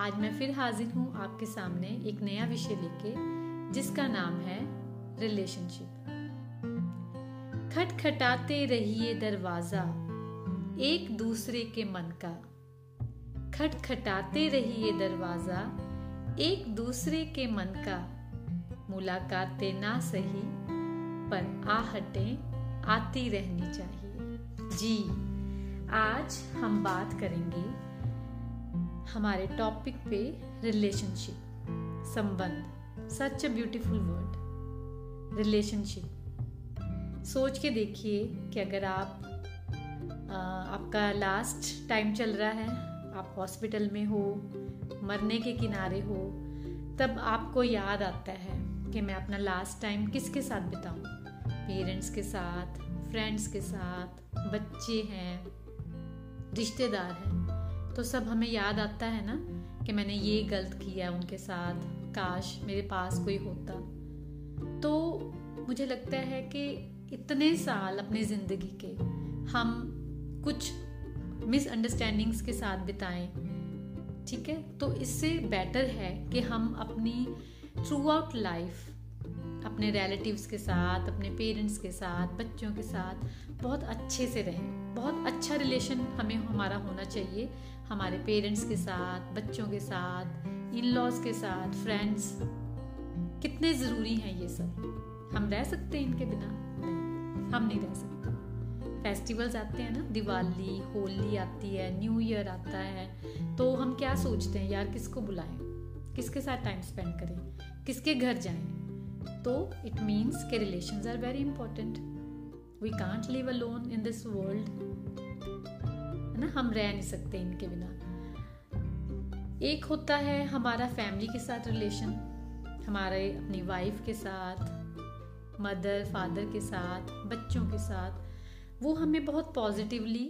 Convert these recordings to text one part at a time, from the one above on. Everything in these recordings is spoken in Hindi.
आज मैं फिर हाजिर हूँ आपके सामने एक नया विषय लेके, जिसका नाम है रिलेशनशिप खटखटाते रहिए दरवाज़ा एक दूसरे के मन का। खटखटाते रहिए दरवाज़ा एक दूसरे के मन का। मुलाकातें ना सही, पर आहटें आती रहनी चाहिए। जी, आज हम बात करेंगे हमारे टॉपिक पे रिलेशनशिप संबंध such a beautiful word relationship सोच के देखिए कि अगर आप आ, आपका लास्ट टाइम चल रहा है आप हॉस्पिटल में हो मरने के किनारे हो तब आपको याद आता है कि मैं अपना लास्ट टाइम किसके साथ बिताऊं? पेरेंट्स के साथ फ्रेंड्स के साथ बच्चे हैं रिश्तेदार हैं। तो सब हमें याद आता है ना कि मैंने ये गलत किया उनके साथ। काश मेरे पास कोई होता। तो मुझे लगता है कि इतने साल अपनी ज़िंदगी के हम कुछ मिसअंडरस्टैंडिंग्स के साथ बिताएँ, ठीक है? तो इससे बेटर है कि हम अपनी थ्रू आउट लाइफ अपने रिलेटिव्स के साथ, अपने पेरेंट्स के साथ, बच्चों के साथ बहुत अच्छे से रहें। बहुत अच्छा रिलेशन हमें, हमारा होना चाहिए। हमारे पेरेंट्स के साथ, बच्चों के साथ इन लॉज के साथ फ्रेंड्स कितने ज़रूरी हैं ये सब? हम रह सकते हैं इनके बिना? हम नहीं रह सकते। फेस्टिवल्स आते हैं ना, दिवाली, होली आती है न्यू ईयर आता है तो हम क्या सोचते हैं? यार, किसको बुलाएँ? किसके साथ टाइम स्पेंड करें? किसके घर जाएँ? तो इट मीन्स के relations are very important we can't live alone in this world ना, हम रह नहीं सकते इनके बिना। एक होता है हमारा फैमिली के साथ रिलेशन हमारे अपनी वाइफ के साथ मदर फादर के साथ, बच्चों के साथ, वो हमें बहुत पॉजिटिवली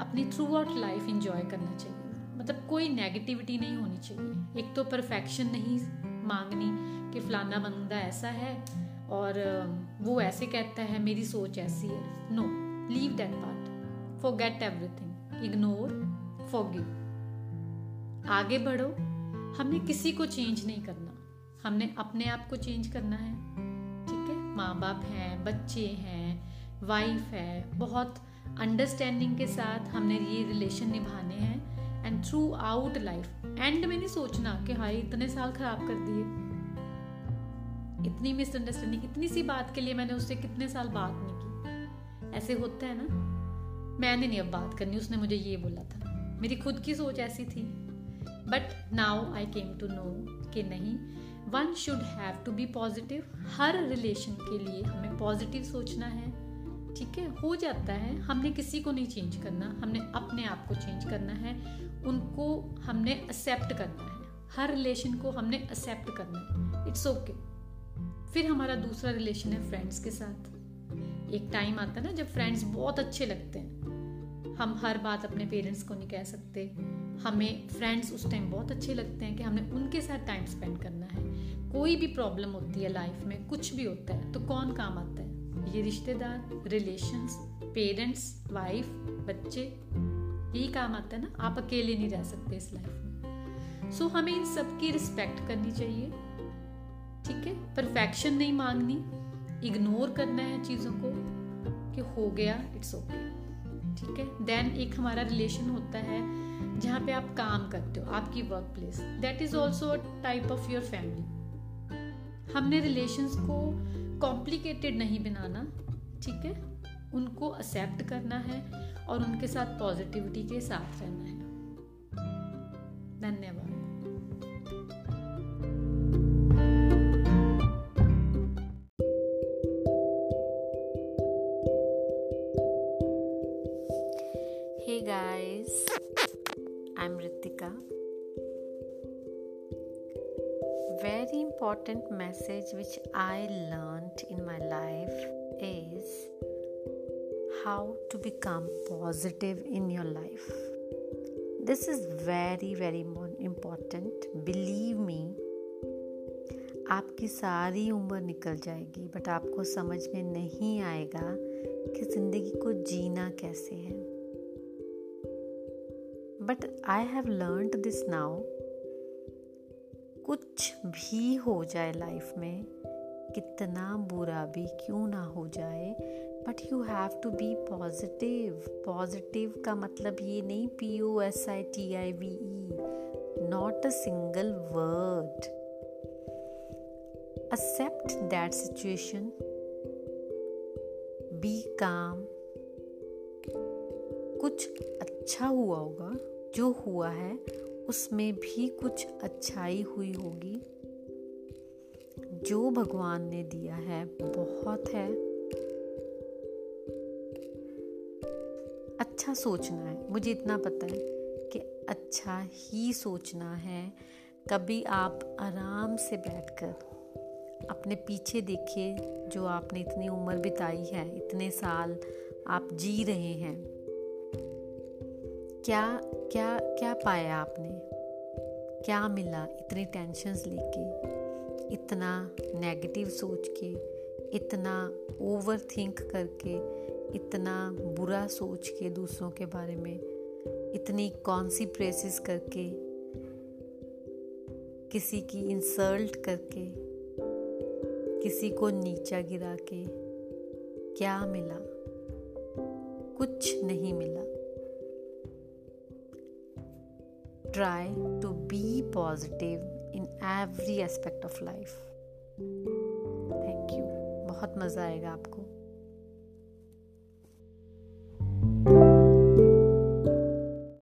अपनी थ्रू आउट लाइफ इंजॉय करना चाहिए। मतलब कोई नेगेटिविटी नहीं होनी चाहिए। एक तो परफेक्शन नहीं मांगनी कि फलाना बंदा ऐसा है और वो ऐसे कहता है, मेरी सोच ऐसी है। No leave that part forget everything ignore forgive आगे बढ़ो। हमने किसी को चेंज नहीं करना। हमने अपने आप को चेंज करना है। ठीक है? माँ बाप हैं, बच्चे हैं वाइफ है। बहुत अंडरस्टैंडिंग के साथ हमने ये रिलेशन निभाने हैं। And throughout life end में नहीं सोचना कि हाई इतने साल खराब कर दिए। इतनी मिसअंडरस्टैंडिंग इतनी सी बात के लिए मैंने उससे कितने साल बात नहीं की। ऐसे होता है ना? मैंने नहीं अब बात करनी, उसने मुझे ये बोला था। मेरी खुद की सोच ऐसी थी। But now I came to know कि नहीं one should have to be positive her relation के लिए हमें पॉजिटिव सोचना है, ठीक है? हो जाता है। हमने किसी को नहीं चेंज करना, हमने अपने आप को चेंज करना है। उनको हमने एक्सेप्ट करना है। हर रिलेशन को हमने एक्सेप्ट करना है। It's okay okay. फिर हमारा दूसरा रिलेशन है फ्रेंड्स के साथ। एक टाइम आता है ना, जब फ्रेंड्स बहुत अच्छे लगते हैं। हम हर बात अपने पेरेंट्स को नहीं कह सकते। हमें फ्रेंड्स उस टाइम बहुत अच्छे लगते हैं कि हमने उनके साथ टाइम स्पेंड करना है। कोई भी प्रॉब्लम होती है लाइफ में कुछ भी होता है तो कौन काम आता है? ये रिश्तेदार रिलेशंस पेरेंट्स वाइफ बच्चे यही काम आता है ना? आप अकेले नहीं रह सकते इस लाइफ में। सो so, हमें इन सब की रिस्पेक्ट करनी चाहिए। ठीक है? परफेक्शन नहीं मांगनी। इग्नोर करना है चीज़ों को कि हो गया इट्स ओके ठीक है? देन एक हमारा रिलेशन होता है जहाँ पे आप काम करते हो, आपकी work place that is also type of your family हमने रिलेशंस को कॉम्प्लिकेटेड नहीं बनाना, ठीक है? उनको एक्सेप्ट करना है और उनके साथ पॉजिटिविटी के साथ रहना है। Guys I am Ritika very important message which I learn in my life is how to become positive in your life this is very very important believe me आपकी सारी उम्र निकल जाएगी बट आपको समझ में नहीं आएगा कि ज़िंदगी को जीना कैसे है। But I have learn this now कुछ भी हो जाए लाइफ में, कितना बुरा भी क्यों ना हो जाए but you have to be positive positive का मतलब ये नहीं P O S I T I V E not a single word accept that situation. Be calm. कुछ अच्छा हुआ होगा जो हुआ है, उसमें भी कुछ अच्छाई हुई होगी। जो भगवान ने दिया है, बहुत है। अच्छा सोचना है। मुझे इतना पता है कि अच्छा ही सोचना है। कभी आप आराम से बैठकर अपने पीछे देखिए, जो आपने इतनी उम्र बिताई है, इतने साल आप जी रहे हैं। क्या क्या क्या पाया आपने? क्या मिला इतनी टेंशन्स लेके? इतना नेगेटिव सोच के? इतना ओवर थिंक करके? इतना बुरा सोच के दूसरों के बारे में? इतनी कौन सी प्रेसिस करके? किसी की इंसल्ट करके? किसी को नीचा गिरा के? क्या मिला? कुछ नहीं मिला। try to be positive in every aspect of life. Thank you बहुत मज़ा आएगा आपको